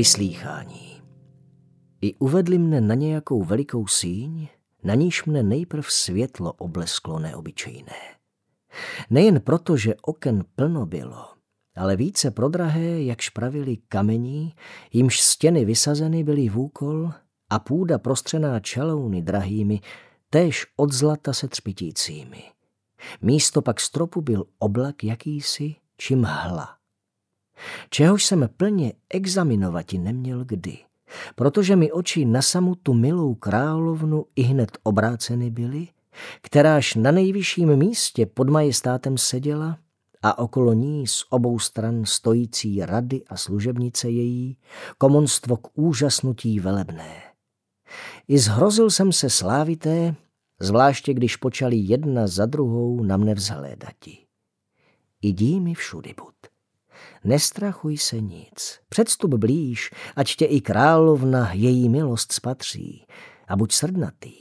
Vyslýchání. I uvedli mne na nějakou velikou síň, na níž mne nejprv světlo oblesklo neobyčejné. Nejen proto, že oken plno bylo, ale více prodrahé, jak špravili kamení, jimž stěny vysazeny byly v úkol a půda prostřená čalouny drahými, též od zlata se třpitícími. Místo pak stropu byl oblak jakýsi či mhla. Čehož jsem plně examinovati neměl kdy, protože mi oči na samu tu milou královnu i hned obráceny byly, kteráž na nejvyšším místě pod majestátem seděla a okolo ní z obou stran stojící rady a služebnice její, komonstvo k úžasnutí velebné. I zhrozil jsem se slávité, zvláště když počali jedna za druhou na mne vzhlédati. Idí mi všudy bud. Nestrachuj se nic, předstup blíž, ať tě i královna její milost spatří a buď srdnatý.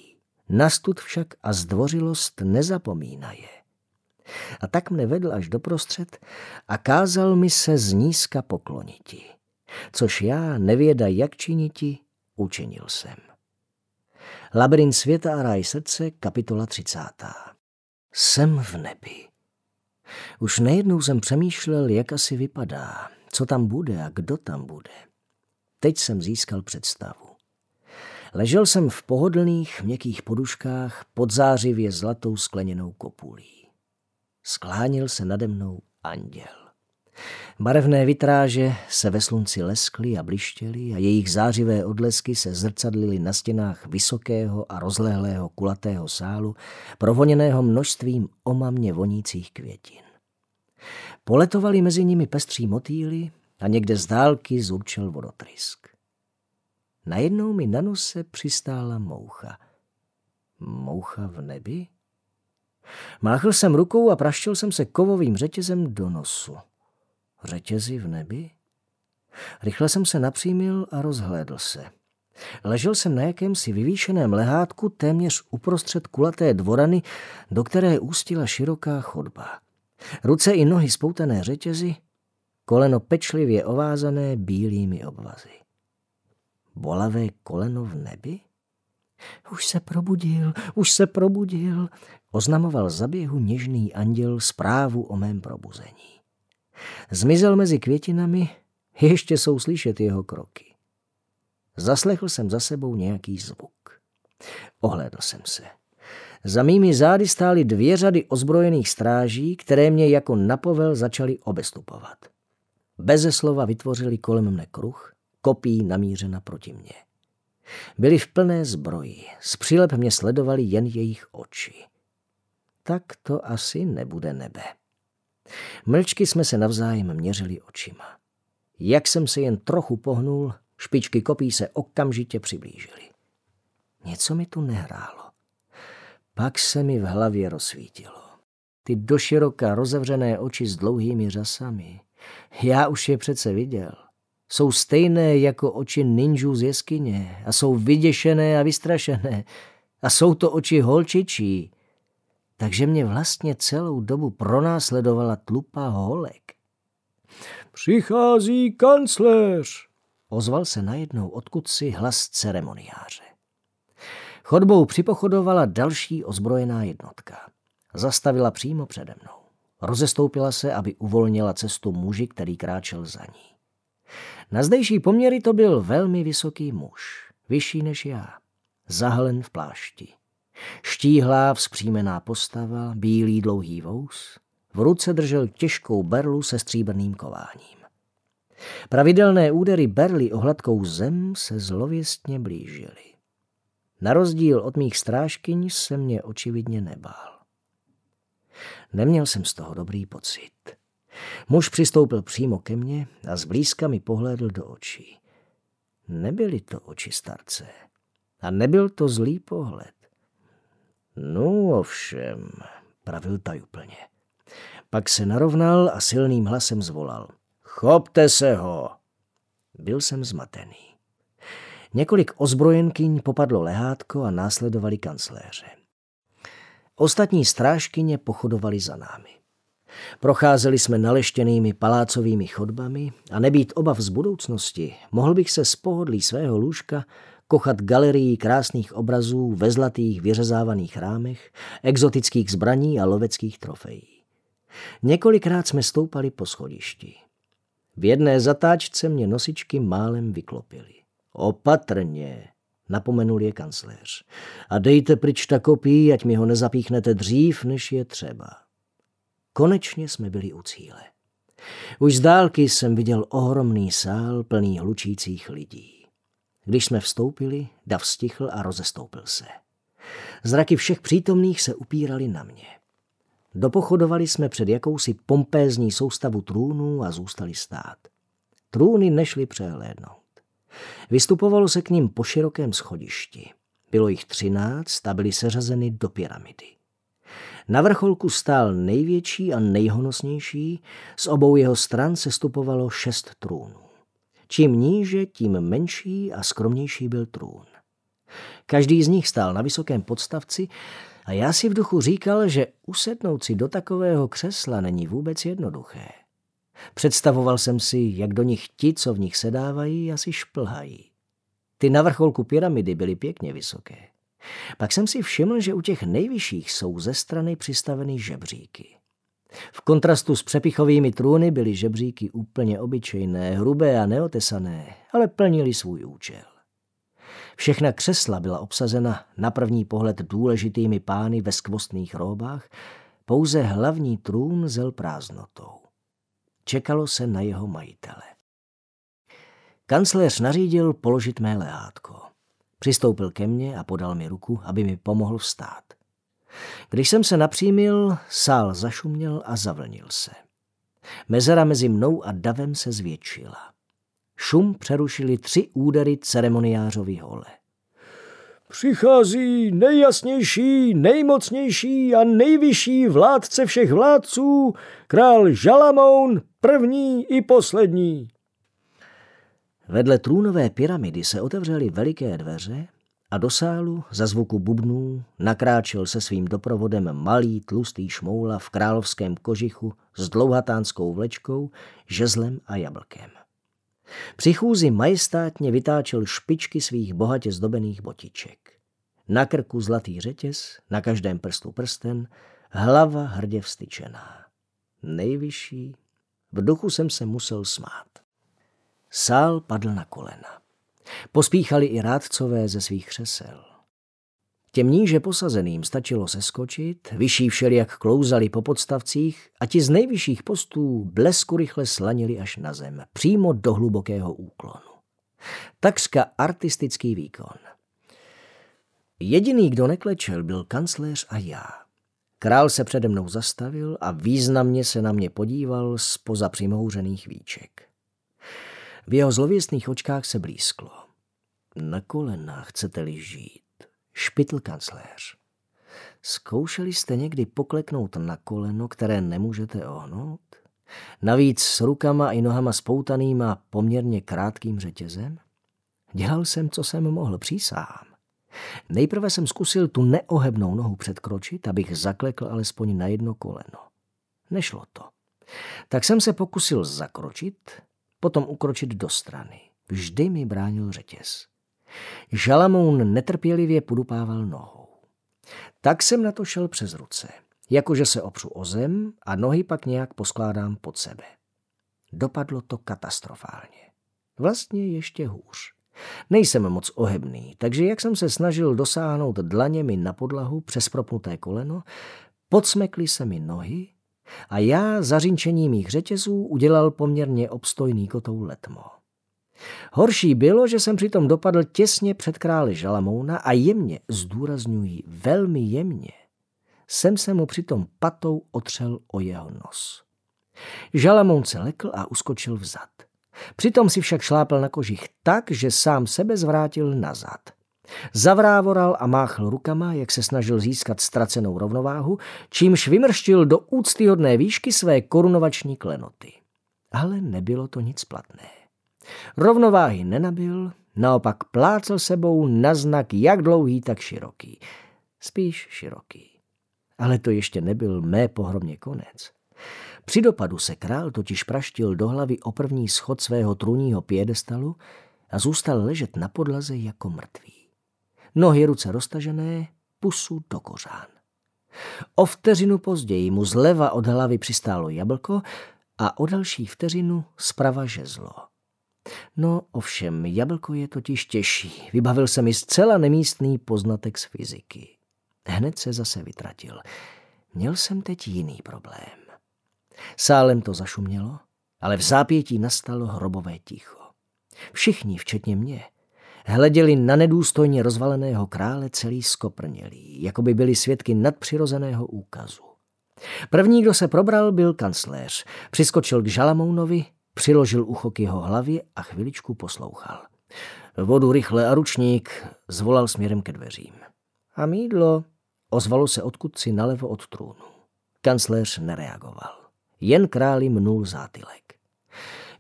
Nastud však a zdvořilost nezapomínaje. A tak mne vedl až doprostřed a kázal mi se z nízka pokloniti. Což já, nevěda jak činiti, učinil jsem. Labirint světa a ráj srdce, kapitola 30. Jsem v nebi. Už nejednou jsem přemýšlel, jak asi vypadá, co tam bude a kdo tam bude. Teď jsem získal představu. Ležel jsem v pohodlných, měkkých poduškách pod zářivě zlatou skleněnou kopulí. Sklánil se nade mnou anděl. Barevné vitráže se ve slunci leskly a blištěly a jejich zářivé odlesky se zrcadlily na stěnách vysokého a rozlehlého kulatého sálu, provoněného množstvím omamně vonících květin. Poletovali mezi nimi pestří motýly a někde z dálky zurčel vodotrysk. Najednou mi na nose přistála moucha. Moucha v nebi? Máchl jsem rukou a praštil jsem se kovovým řetězem do nosu. Řetězy v nebi? Rychle jsem se napřímil a rozhlédl se. Ležel jsem na jakémsi vyvýšeném lehátku téměř uprostřed kulaté dvorany, do které ústila široká chodba. Ruce i nohy spoutané řetězy, koleno pečlivě ovázané bílými obvazy. Bolavé koleno v nebi? Už se probudil, už se probudil, oznamoval zaběhu něžný anděl zprávu o mém probuzení. Zmizel mezi květinami, ještě jsou slyšet jeho kroky. Zaslechl jsem za sebou nějaký zvuk. Ohlédl jsem se. Za mými zády stály dvě řady ozbrojených stráží, které mě jako napovel začaly obestupovat. Beze slova vytvořili kolem mne kruh, kopí namířena proti mně. Byli v plné zbroji, z přilep mě sledovali jen jejich oči. Tak to asi nebude nebe. Mlčky jsme se navzájem měřili očima. Jak jsem se jen trochu pohnul, špičky kopí se okamžitě přiblížily. Něco mi tu nehrálo. Pak se mi v hlavě rozsvítilo. Ty doširoka rozevřené oči s dlouhými řasami. Já už je přece viděl. Jsou stejné jako oči ninjů z jeskyně a jsou vyděšené a vystrašené. A jsou to oči holčičí, takže mě vlastně celou dobu pronásledovala tlupa holek. Přichází kancléř, ozval se najednou odkud si hlas ceremoniáře. Chodbou připochodovala další ozbrojená jednotka. Zastavila přímo přede mnou. Rozestoupila se, aby uvolnila cestu muži, který kráčel za ní. Na zdejší poměry to byl velmi vysoký muž, vyšší než já, zahlen v plášti. Štíhlá vzpřímená postava, bílý dlouhý vous, v ruce držel těžkou berlu se stříbrným kováním. Pravidelné údery berly o hladkou zem se zlověstně blížily. Na rozdíl od mých strážkyň se mě očividně nebál. Neměl jsem z toho dobrý pocit. Muž přistoupil přímo ke mně a zblízka mi pohlédl do očí. Nebyly to oči starce. A nebyl to zlý pohled. No ovšem, pravil tajuplně. Pak se narovnal a silným hlasem zvolal. Chopte se ho! Byl jsem zmatený. Několik ozbrojenkyň popadlo lehátko a následovali kancléře. Ostatní strážkyně pochodovali za námi. Procházeli jsme naleštěnými palácovými chodbami a nebýt obav z budoucnosti, mohl bych se z pohodlí svého lůžka kochat galerii krásných obrazů ve zlatých vyřezávaných rámech, exotických zbraní a loveckých trofejí. Několikrát jsme stoupali po schodišti. V jedné zatáčce mě nosičky málem vyklopily. Opatrně, napomenul je kancléř. A dejte pryč ta kopí, ať mi ho nezapíchnete dřív, než je třeba. Konečně jsme byli u cíle. Už z dálky jsem viděl ohromný sál plný hlučících lidí. Když jsme vstoupili, dav stichl a rozestoupil se. Zraky všech přítomných se upírali na mě. Dopochodovali jsme před jakousi pompézní soustavu trůnů a zůstali stát. Trůny nešly přehlédnout. Vystupovalo se k ním po širokém schodišti. Bylo jich třináct a byly seřazeny do pyramidy. Na vrcholku stál největší a nejhonosnější, z obou jeho stran se stupovalo šest trůnů. Čím níže, tím menší a skromnější byl trůn. Každý z nich stál na vysokém podstavci a já si v duchu říkal, že usednout si do takového křesla není vůbec jednoduché. Představoval jsem si, jak do nich ti, co v nich sedávají, asi šplhají. Ty na vrcholku pyramidy byly pěkně vysoké. Pak jsem si všiml, že u těch nejvyšších jsou ze strany přistaveny žebříky. V kontrastu s přepichovými trůny byly žebříky úplně obyčejné, hrubé a neotesané, ale plnili svůj účel. Všechna křesla byla obsazena na první pohled důležitými pány ve skvostných róbách, pouze hlavní trůn zel prázdnotou. Čekalo se na jeho majitele. Kancléř nařídil položit mé lehátko. Přistoupil ke mně a podal mi ruku, aby mi pomohl vstát. Když jsem se napřímil, sál zašuměl a zavlnil se. Mezera mezi mnou a davem se zvětšila. Šum přerušili tři údery ceremoniářovy hole. Přichází nejjasnější, nejmocnější a nejvyšší vládce všech vládců, král Žalamoun, první i poslední. Vedle trůnové pyramidy se otevřely veliké dveře a do sálu za zvuku bubnů nakráčel se svým doprovodem malý tlustý šmoula v královském kožichu s dlouhatánskou vlečkou, žezlem a jablkem. Při chůzi majestátně vytáčel špičky svých bohatě zdobených botiček. Na krku zlatý řetěz, na každém prstu prsten, hlava hrdě vstyčená. Nejvyšší, v duchu jsem se musel smát. Sál padl na kolena. Pospíchali i rádcové ze svých křesel. Těm níže posazeným stačilo seskočit, vyšší všelijak klouzali po podstavcích a ti z nejvyšších postů blesku rychle slanili až na zem, přímo do hlubokého úklonu. Takřka artistický výkon. Jediný, kdo neklečel, byl kancléř a já. Král se přede mnou zastavil a významně se na mě podíval spoza přimouřených víček. V jeho zlověstných očkách se blízklo. Na kolenách chcete-li žít, špitl kancléř. Zkoušeli jste někdy pokleknout na koleno, které nemůžete ohnout? Navíc s rukama i nohama spoutanýma poměrně krátkým řetězem? Dělal jsem, co jsem mohl, přísám. Nejprve jsem zkusil tu neohebnou nohu předkročit, abych zaklekl alespoň na jedno koleno. Nešlo to. Tak jsem se pokusil zakročit, potom ukročit do strany. Vždy mi bránil řetěz. Žalamoun netrpělivě podupával nohou. Tak jsem na to šel přes ruce, jakože se opřu o zem a nohy pak nějak poskládám pod sebe. Dopadlo to katastrofálně. Vlastně ještě hůř. Nejsem moc ohebný, takže jak jsem se snažil dosáhnout dlaněmi na podlahu přes propnuté koleno, podsmekly se mi nohy a já zařinčení mých řetězů udělal poměrně obstojný kotou letmo. Horší bylo, že jsem přitom dopadl těsně před králi Žalamouna a jemně, zdůrazňuji, velmi jemně, jsem se mu přitom patou otřel o jeho nos. Žalamoun se lekl a uskočil vzad. Přitom si však šlápl na kožich tak, že sám sebe zvrátil nazad. Zavrávoral a máchl rukama, jak se snažil získat ztracenou rovnováhu, čímž vymrštil do úctyhodné výšky své korunovační klenoty. Ale nebylo to nic platné. Rovnováhy nenabil, naopak plácel sebou na znak jak dlouhý, tak široký. Spíš široký. Ale to ještě nebyl mé pohromně konec. Při dopadu se král totiž praštil do hlavy o první schod svého trůního piedestalu a zůstal ležet na podlaze jako mrtvý. Nohy ruce roztažené, pusu do kořán. O vteřinu později mu zleva od hlavy přistálo jablko a o další vteřinu zprava žezlo. No ovšem, jablko je totiž těžší. Vybavil se mi zcela nemístný poznatek z fyziky. Hned se zase vytratil. Měl jsem teď jiný problém. Sálem to zašumělo, ale v zápětí nastalo hrobové ticho. Všichni, včetně mě, hleděli na nedůstojně rozvaleného krále celý skoprnělý, jako by byli svědky nadpřirozeného úkazu. První, kdo se probral, byl kancléř. Přiskočil k Žalamounovi, přiložil ucho k jeho hlavě a chviličku poslouchal. Vodu rychle a ručník zvolal směrem ke dveřím. A mídlo ozvalo se odkud si nalevo od trůnu. Kancléř nereagoval. Jen králi mnul zátylek.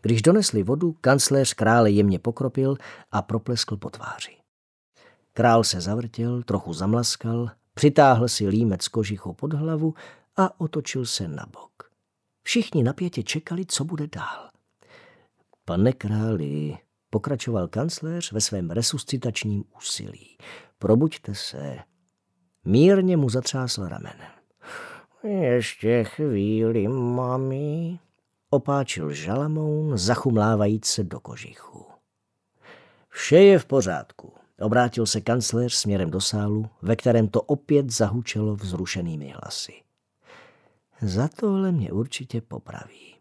Když donesli vodu, kancléř krále jemně pokropil a propleskl po tváři. Král se zavrtěl, trochu zamlaskal, přitáhl si límec kožichu pod hlavu a otočil se na bok. Všichni napětě čekali, co bude dál. Pane králi, pokračoval kancléř ve svém resuscitačním úsilí. Probuďte se. Mírně mu zatřásl ramenem. Ještě chvíli, mami, opáčil žalamoun, zachumlávajíc se do kožichu. Vše je v pořádku, obrátil se kancléř směrem do sálu, ve kterém to opět zahučelo vzrušenými hlasy. Za tohle mě určitě popraví.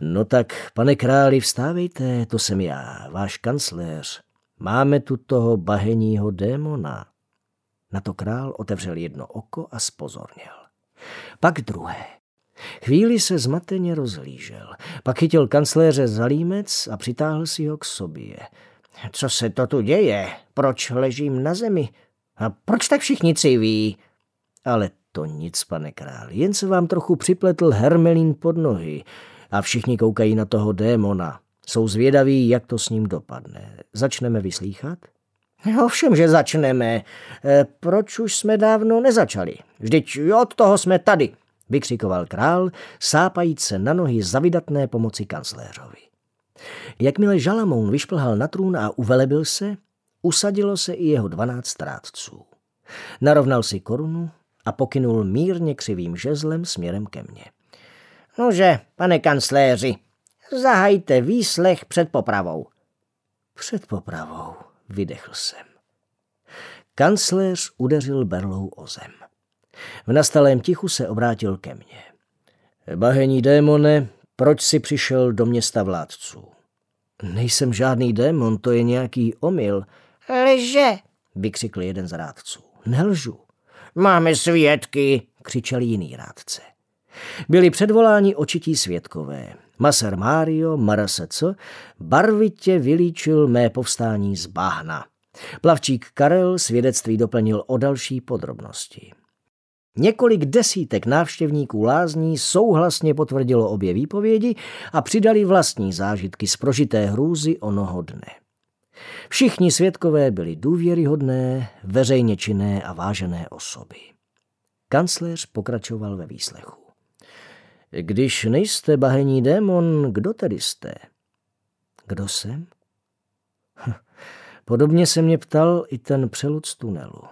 No tak, pane králi, vstávejte, to jsem já, váš kancléř. Máme tu toho baheního démona. Na to král otevřel jedno oko a spozorněl. Pak druhé. Chvíli se zmateně rozhlížel. Pak chytil kancléře za límec a přitáhl si ho k sobě. Co se to tu děje? Proč ležím na zemi? A proč tak všichni civí? Ale to nic, pane král, jen se vám trochu připletl hermelín pod nohy a všichni koukají na toho démona. Jsou zvědaví, jak to s ním dopadne. Začneme vyslýchat? Ovšem, že začneme. E, proč už jsme dávno nezačali? Vždyť od toho jsme tady, vykřikoval král, sápajíc se na nohy za vydatné pomoci kancléřovi. Jakmile Žalamoun vyšplhal na trůn a uvelebil se, usadilo se i jeho dvanáct strádců. Narovnal si korunu a pokynul mírně křivým žezlem směrem ke mně. Nože, pane kancléři, zahajte výslech před popravou. Před popravou, vydechl jsem. Kancléř udeřil berlou o zem. V nastalém tichu se obrátil ke mně. Bahení démone, proč si přišel do města vládců? Nejsem žádný démon, to je nějaký omyl. Lže, vykřikl jeden z rádců. Nelžu. Máme svědky, křičel jiný rádce. Byli předvoláni očití svědkové. Maser Mario Maraseco barvitě vylíčil mé povstání z bahna. Plavčík Karel svědectví doplnil o další podrobnosti. Několik desítek návštěvníků lázní souhlasně potvrdilo obě výpovědi a přidali vlastní zážitky z prožité hrůzy onoho dne. Všichni svědkové byli důvěryhodné, veřejně činné a vážené osoby. Kancléř pokračoval ve výslechu. Když nejste bahení démon, kdo tedy jste? Kdo jsem? Hm, podobně se mě ptal i ten přelud z tunelu.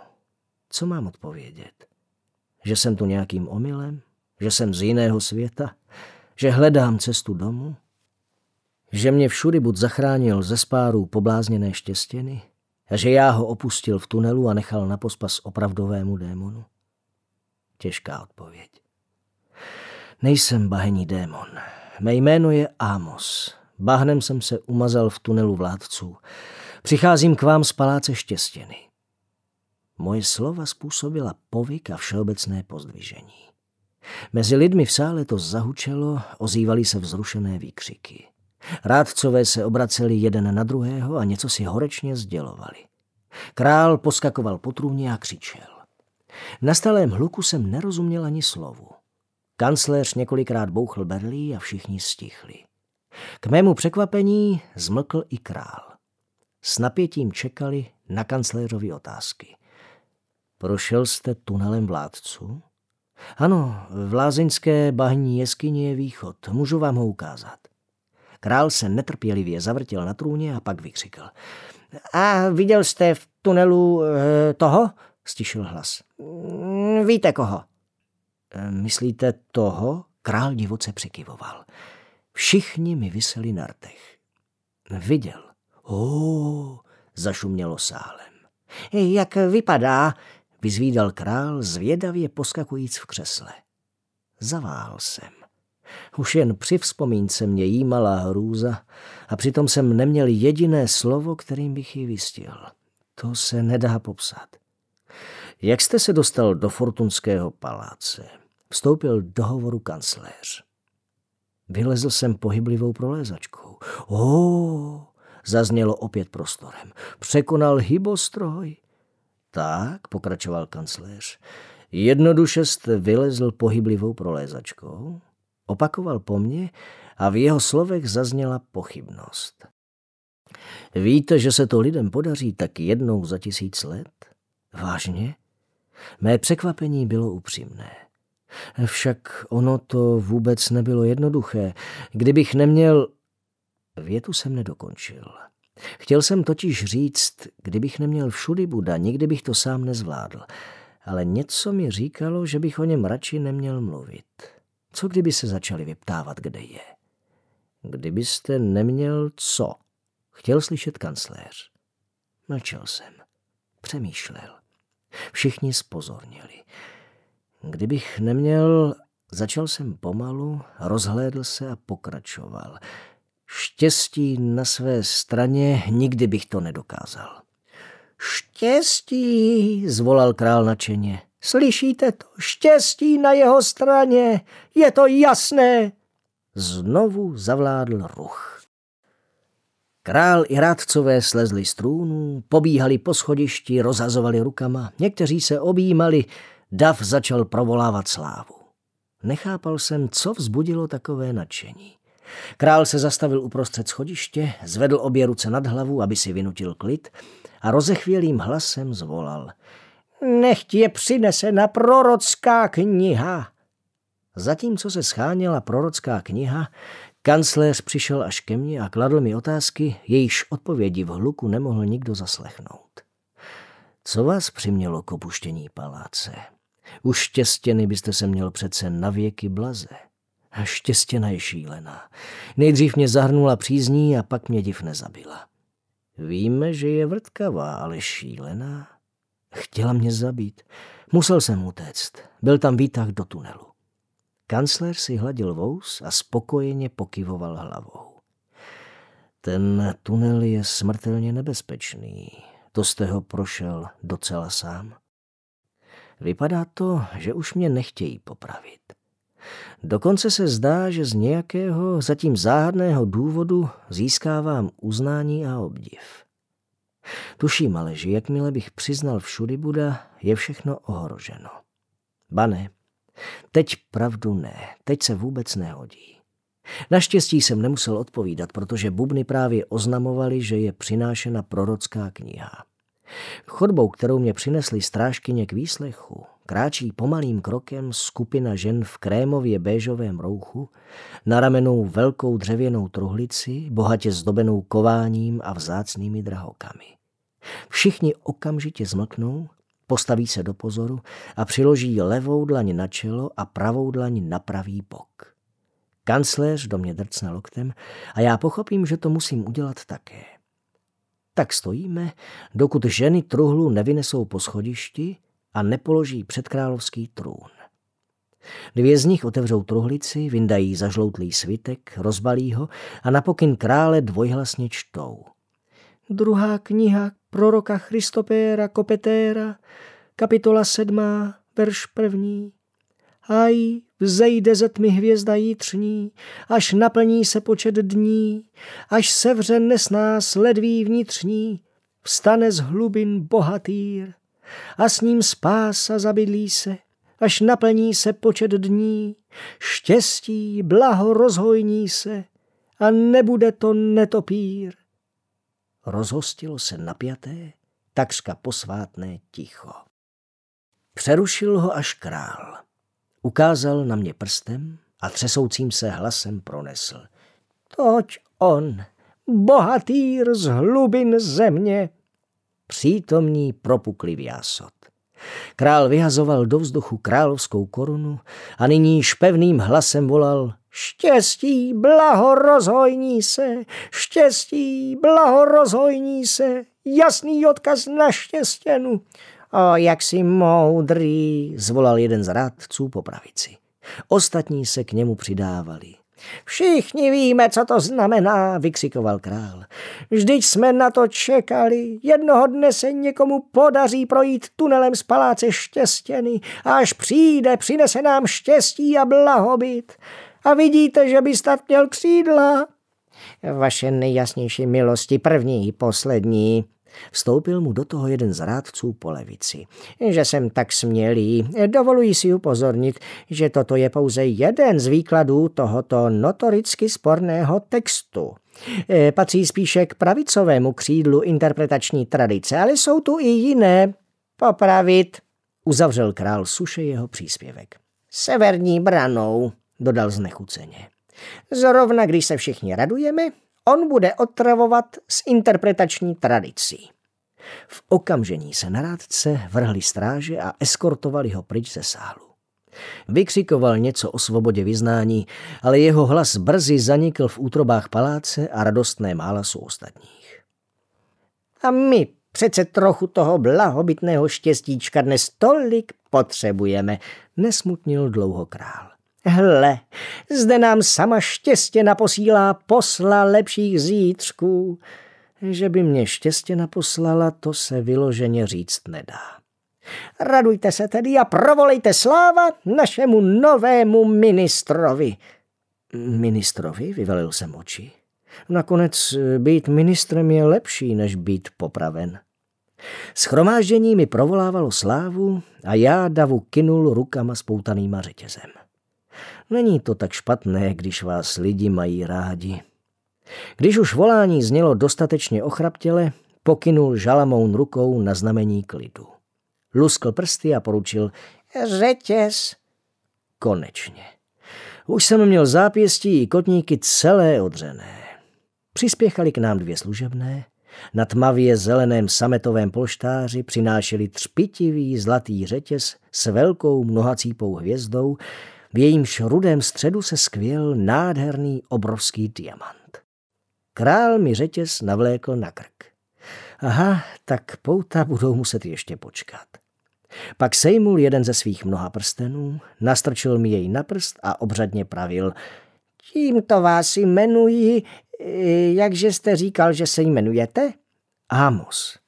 Co mám odpovědět? Že jsem tu nějakým omylem? Že jsem z jiného světa? Že hledám cestu domů? Že mě všudy buď zachránil ze spárů poblázněné štěstěny? A že já ho opustil v tunelu a nechal na pospas opravdovému démonu? Těžká odpověď. Nejsem bahení démon. Mé jméno je Amos. Bahnem jsem se umazal v tunelu vládců. Přicházím k vám z paláce štěstěny. Moje slova způsobila povyk a všeobecné pozdvižení. Mezi lidmi v sále to zahučelo, ozývaly se vzrušené výkřiky. Rádcové se obraceli jeden na druhého a něco si horečně sdělovali. Král poskakoval po trůně a křičel. V nastalém hluku jsem nerozuměl ani slovu. Kancléř několikrát bouchl berlí a všichni stichli. K mému překvapení zmlkl i král. S napětím čekali na kancléřovi otázky. Prošel jste tunelem vládců? Ano, v lázeňské bahní jeskyni je východ. Můžu vám ho ukázat. Král se netrpělivě zavrtěl na trůně a pak vykřikl. A viděl jste v tunelu e, toho? Stišil hlas. Mm, víte koho? Myslíte toho? Král divoce přikyvoval. Všichni mi vyseli na rtech. Viděl. Ó, zašumělo sálem. Jak vypadá? Vyzvídal král zvědavě poskakujíc v křesle. Zavál jsem. Už jen při vzpomínce mě jímala hrůza a přitom jsem neměl jediné slovo, kterým bych ji vystil. To se nedá popsat. Jak jste se dostal do Fortunského paláce? Vstoupil do hovoru kancléř. Vylezl jsem pohyblivou prolézačkou. Ó, zaznělo opět prostorem. Překonal hybostroj. Tak, pokračoval kancléř, jednoduše jste vylezl pohyblivou prolézačkou, opakoval po mně a v jeho slovech zazněla pochybnost. Víte, že se to lidem podaří tak jednou za tisíc let? Vážně? Mé překvapení bylo upřímné. Však ono to vůbec nebylo jednoduché. Kdybych neměl... Větu jsem nedokončil. Chtěl jsem totiž říct, kdybych neměl všudy Buda, nikdy bych to sám nezvládl. Ale něco mi říkalo, že bych o něm radši neměl mluvit. Co kdyby se začali vyptávat, kde je? Kdybyste neměl co? Chtěl slyšet kancléř. Mlčel jsem. Přemýšlel. Všichni spozornili. Kdybych neměl, začal jsem pomalu, rozhlédl se a pokračoval. Štěstí na své straně nikdy bych to nedokázal. Štěstí, zvolal král načeně. Slyšíte to? Štěstí na jeho straně. Je to jasné. Znovu zavládl ruch. Král i rádcové slezli z trůnů, pobíhali po schodišti, rozhazovali rukama, někteří se objímali, dav začal provolávat slávu. Nechápal jsem, co vzbudilo takové nadšení. Král se zastavil uprostřed schodiště, zvedl obě ruce nad hlavu, aby si vynutil klid a rozechvělým hlasem zvolal. Nechť je přinesena prorocká kniha. Zatímco se scháněla prorocká kniha, kancléř přišel až ke mně a kladl mi otázky, jejíž odpovědi v hluku nemohl nikdo zaslechnout. Co vás přimělo k opuštění paláce? Už štěstěny byste se měl přece navěky blaze. A štěstěna je šílená. Nejdřív mě zahrnula přízní a pak mě div nezabila. Víme, že je vrtkavá, ale šílená. Chtěla mě zabít. Musel jsem utéct. Byl tam výtah do tunelu. Kancler si hladil vous a spokojeně pokyvoval hlavou. Ten tunel je smrtelně nebezpečný. To jste ho prošel docela sám. Vypadá to, že už mě nechtějí popravit. Dokonce se zdá, že z nějakého zatím záhadného důvodu získávám uznání a obdiv. Tuším ale, že jakmile bych přiznal všudy Buda, je všechno ohroženo. Ba ne, teď pravdu ne, teď se vůbec nehodí. Naštěstí jsem nemusel odpovídat, protože bubny právě oznamovali, že je přinášena prorocká kniha. Chodbou, kterou mě přinesli strážkyně k výslechu, kráčí pomalým krokem skupina žen v krémově béžovém rouchu, na ramenou velkou dřevěnou truhlici, bohatě zdobenou kováním a vzácnými drahokami. Všichni okamžitě zmlknou, postaví se do pozoru a přiloží levou dlaň na čelo a pravou dlaň na pravý bok. Kancléř do mě drcne loktem a já pochopím, že to musím udělat také. Tak stojíme, dokud ženy truhlu nevynesou po schodišti a nepoloží před královský trůn. Dvě z nich otevřou truhlici, vyndají zažloutlý svitek, rozbalí ho a na pokyn krále dvojhlasně čtou. Druhá kniha proroka Christopéra Kopetéra, kapitola sedmá, verš první. Aj, vzejde ze tmy hvězda jitřní, až naplní se počet dní, až sevře nesnás ledví vnitřní, vstane z hlubin bohatýr a s ním spása zabydlí se, až naplní se počet dní, štěstí, blaho rozhojní se a nebude to netopír. Rozhostilo se napjaté, takřka posvátné ticho. Přerušil ho až král. Ukázal na mě prstem a třesoucím se hlasem pronesl. Toť on, bohatýr z hlubin země. Přítomní propukli jásot. Král vyhazoval do vzduchu královskou korunu a nyní pevným hlasem volal Štěstí, blaho, rozhojní se, štěstí, blaho, rozhojní se, jasný odkaz na štěstěnu. O, jak si moudrý, zvolal jeden z rádců po pravici. Ostatní se k němu přidávali. Všichni víme, co to znamená, vykřikoval král. Vždyť jsme na to čekali. Jednoho dne se někomu podaří projít tunelem z paláce štěstěny a až přijde, přinese nám štěstí a blahobyt. A vidíte, že by snad měl křídla. Vaše nejjasnější milosti, první i poslední, Vstoupil mu do toho jeden z rádců po levici. Že jsem tak smělý, dovoluji si upozornit, že toto je pouze jeden z výkladů tohoto notoricky sporného textu. E, patří spíše k pravicovému křídlu interpretační tradice, ale jsou tu i jiné. Popravit, uzavřel král Suše jeho příspěvek. Severní branou, dodal znechuceně. Zrovna když se všichni radujeme, On bude otravovat s interpretační tradicí. V okamžení se na rádce vrhli stráže a eskortovali ho pryč ze sálu. Vykřikoval něco o svobodě vyznání, ale jeho hlas brzy zanikl v útrobách paláce a radostné málasu ostatních. A my přece trochu toho blahobytného štěstíčka dnes tolik potřebujeme, nesmutnil dlouho král. Hle, zde nám sama štěstě naposílá posla lepších zítřků. Že by mě štěstě naposlala, to se vyloženě říct nedá. Radujte se tedy a provolejte sláva našemu novému ministrovi. Ministrovi, vyvelil jsem oči. Nakonec být ministrem je lepší, než být popraven. Schromáždění mi provolávalo slávu a já davu kinul rukama spoutanýma řetězem. Není to tak špatné, když vás lidi mají rádi. Když už volání znělo dostatečně ochraptěle, pokynul žalamoun rukou na znamení klidu. Luskl prsty a poručil řetěz. Konečně. Už jsem měl zápěstí i kotníky celé odřené. Přispěchali k nám dvě služebné, na tmavě zeleném sametovém polštáři přinášeli třpitivý zlatý řetěz s velkou mnohacípou hvězdou, v jejímž rudém středu se skvěl nádherný obrovský diamant. Král mi řetěz navlékl na krk. Aha, tak pouta budou muset ještě počkat. Pak sejmul jeden ze svých mnoha prstenů, nastrčil mi jej na prst a obřadně pravil. Tímto vás jmenuji, jakže jste říkal, že se jmenujete? Amos.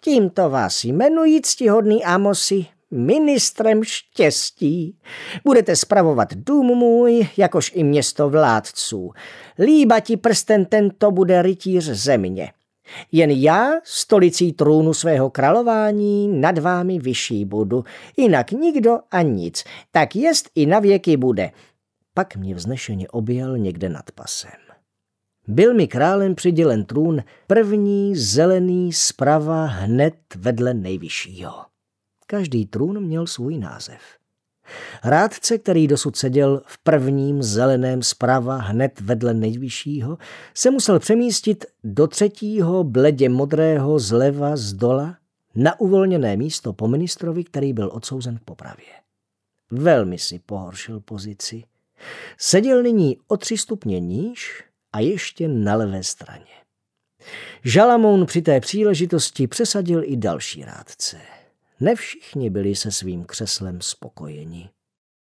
Tímto vás jmenuji, ctihodný Amosi, ministrem štěstí. Budete spravovat dům můj, jakož i město vládců. Líba ti prsten tento bude rytíř země. Jen já, stolicí trůnu svého králování, nad vámi vyšší budu, jinak nikdo a nic, tak jest i na věky bude. Pak mě vznešeně objel někde nad pasem. Byl mi králem přidělen trůn první zelený zprava hned vedle nejvyššího. Každý trůn měl svůj název. Rádce, který dosud seděl v prvním zeleném zprava hned vedle nejvyššího, se musel přemístit do třetího bledě modrého zleva z dola na uvolněné místo po ministrovi, který byl odsouzen k popravě. Velmi si pohoršil pozici. Seděl nyní o tři stupně níž a ještě na levé straně. Žalamoun při té příležitosti přesadil i další rádce. Ne všichni byli se svým křeslem spokojeni.